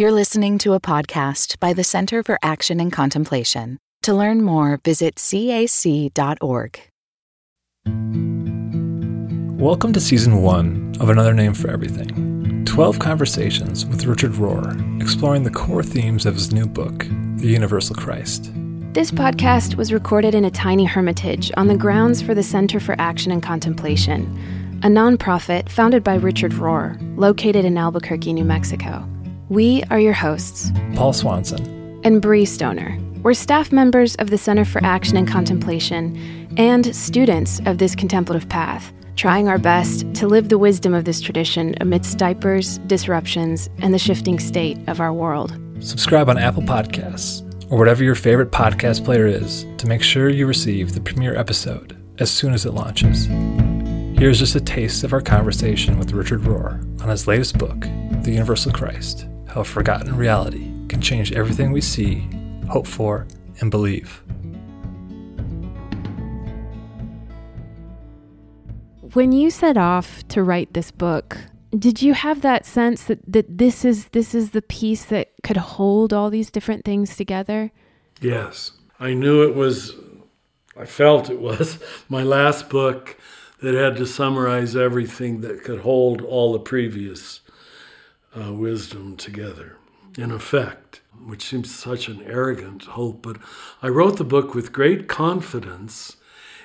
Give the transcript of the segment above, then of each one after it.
You're listening to a podcast by the Center for Action and Contemplation. To learn more, visit cac.org. Welcome to season one of Another Name for Everything 12 conversations with Richard Rohr, exploring the core themes of his new book, The Universal Christ. This podcast was recorded in a tiny hermitage on the grounds for the Center for Action and Contemplation, a nonprofit founded by Richard Rohr, located in Albuquerque, New Mexico. We are your hosts, Paul Swanson and Brie Stoner. We're staff members of the Center for Action and Contemplation and students of this contemplative path, trying our best to live the wisdom of this tradition amidst diapers, disruptions, and the shifting state of our world. Subscribe on Apple Podcasts or whatever your favorite podcast player is to make sure you receive the premiere episode as soon as it launches. Here's just a taste of our conversation with Richard Rohr on his latest book, The Universal Christ How a Forgotten Reality Can Change Everything We See, Hope For, and Believe. When you set off to write this book, did you have that sense that, that this is this is the piece that could hold all these different things together? Yes. I knew it was I felt it was my last book that had to summarize everything that could hold all the previous uh, wisdom together, in effect, which seems such an arrogant hope. But I wrote the book with great confidence,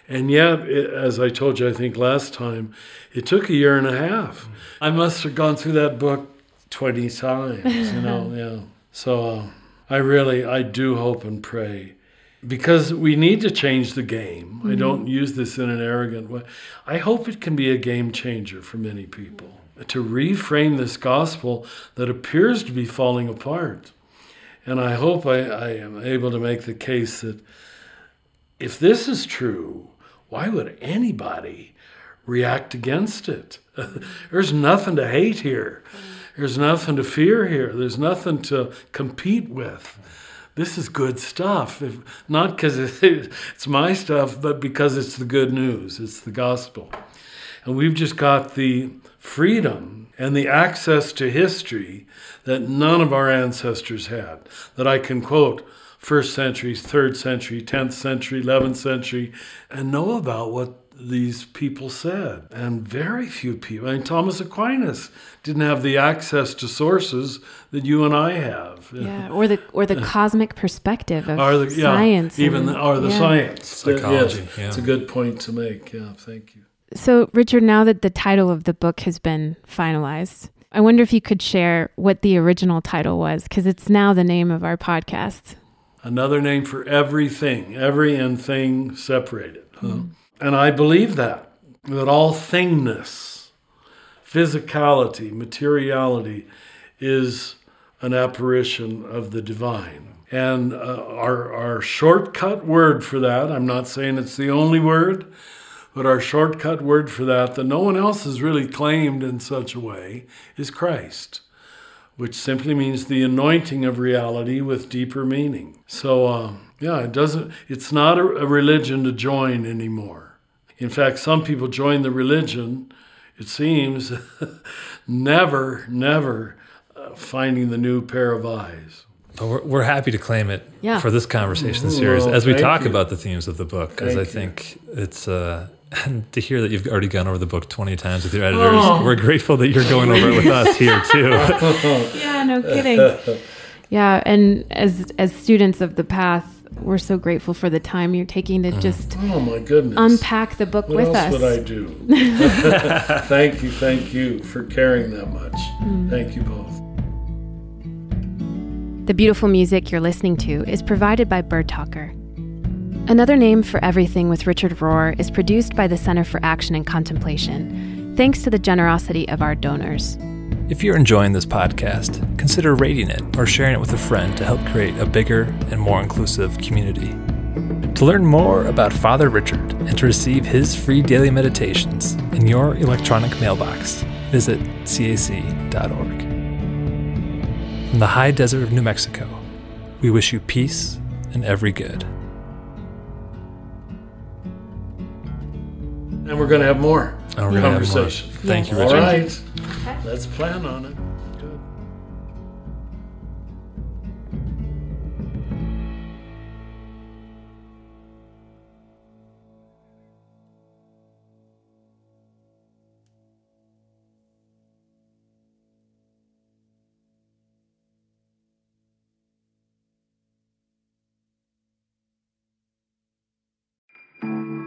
and yet, it, as I told you, I think last time, it took a year and a half. I must have gone through that book 20 times, you know, yeah. So uh, I really, I do hope and pray because we need to change the game. I don't use this in an arrogant way. I hope it can be a game changer for many people to reframe this gospel that appears to be falling apart. And I hope I, I am able to make the case that if this is true, why would anybody react against it? There's nothing to hate here. There's nothing to fear here. There's nothing to compete with this is good stuff. If, not because it's my stuff, but because it's the good news, it's the gospel. And we've just got the freedom and the access to history that none of our ancestors had. That I can quote first century, third century, 10th century, 11th century, and know about what these people said. And very few people, I mean, Thomas Aquinas didn't have the access to sources that you and I have. Yeah, or the or the cosmic perspective of Or the, yeah, science, even and- the, or the yeah. science. Psychology, Yes, yeah. It's a good point to make. Yeah, thank you. So, Richard, now that the title of the book has been finalized, I wonder if you could share what the original title was, because it's now the name of our podcast. Another name for everything, every and thing separated. huh? And I believe that, that all thingness, physicality, materiality is an apparition of the divine. And uh, our, our shortcut word for that, I'm not saying it's the only word, but our shortcut word for that, that no one else has really claimed in such a way, is Christ which simply means the anointing of reality with deeper meaning. So, uh, yeah, it doesn't. It's not a, a religion to join anymore. In fact, some people join the religion. It seems never, never uh, finding the new pair of eyes. But we're, we're happy to claim it Yeah. for this conversation series Well, as we talk you. about the themes of the book, because I Thank you. think it's uh, and to hear that you've already gone over the book 20 times with your editors. Oh. We're grateful that you're going over it with us here too. Yeah, no kidding. yeah, and as as students of the path, we're so grateful for the time you're taking to mm. just Oh my goodness! unpack the book what with else us. would I do? thank you, thank you for caring that much. Mm. Thank you both. The beautiful music you're listening to is provided by Birdtalker. Another Name for Everything with Richard Rohr is produced by the Center for Action and Contemplation, thanks to the generosity of our donors. If you're enjoying this podcast, consider rating it or sharing it with a friend to help create a bigger and more inclusive community. To learn more about Father Richard and to receive his free daily meditations in your electronic mailbox, visit cac.org. From the high desert of New Mexico, we wish you peace and every good. And we're going to have more And we're have more. conversation. Thank you, All Richard. right. Let's plan on it.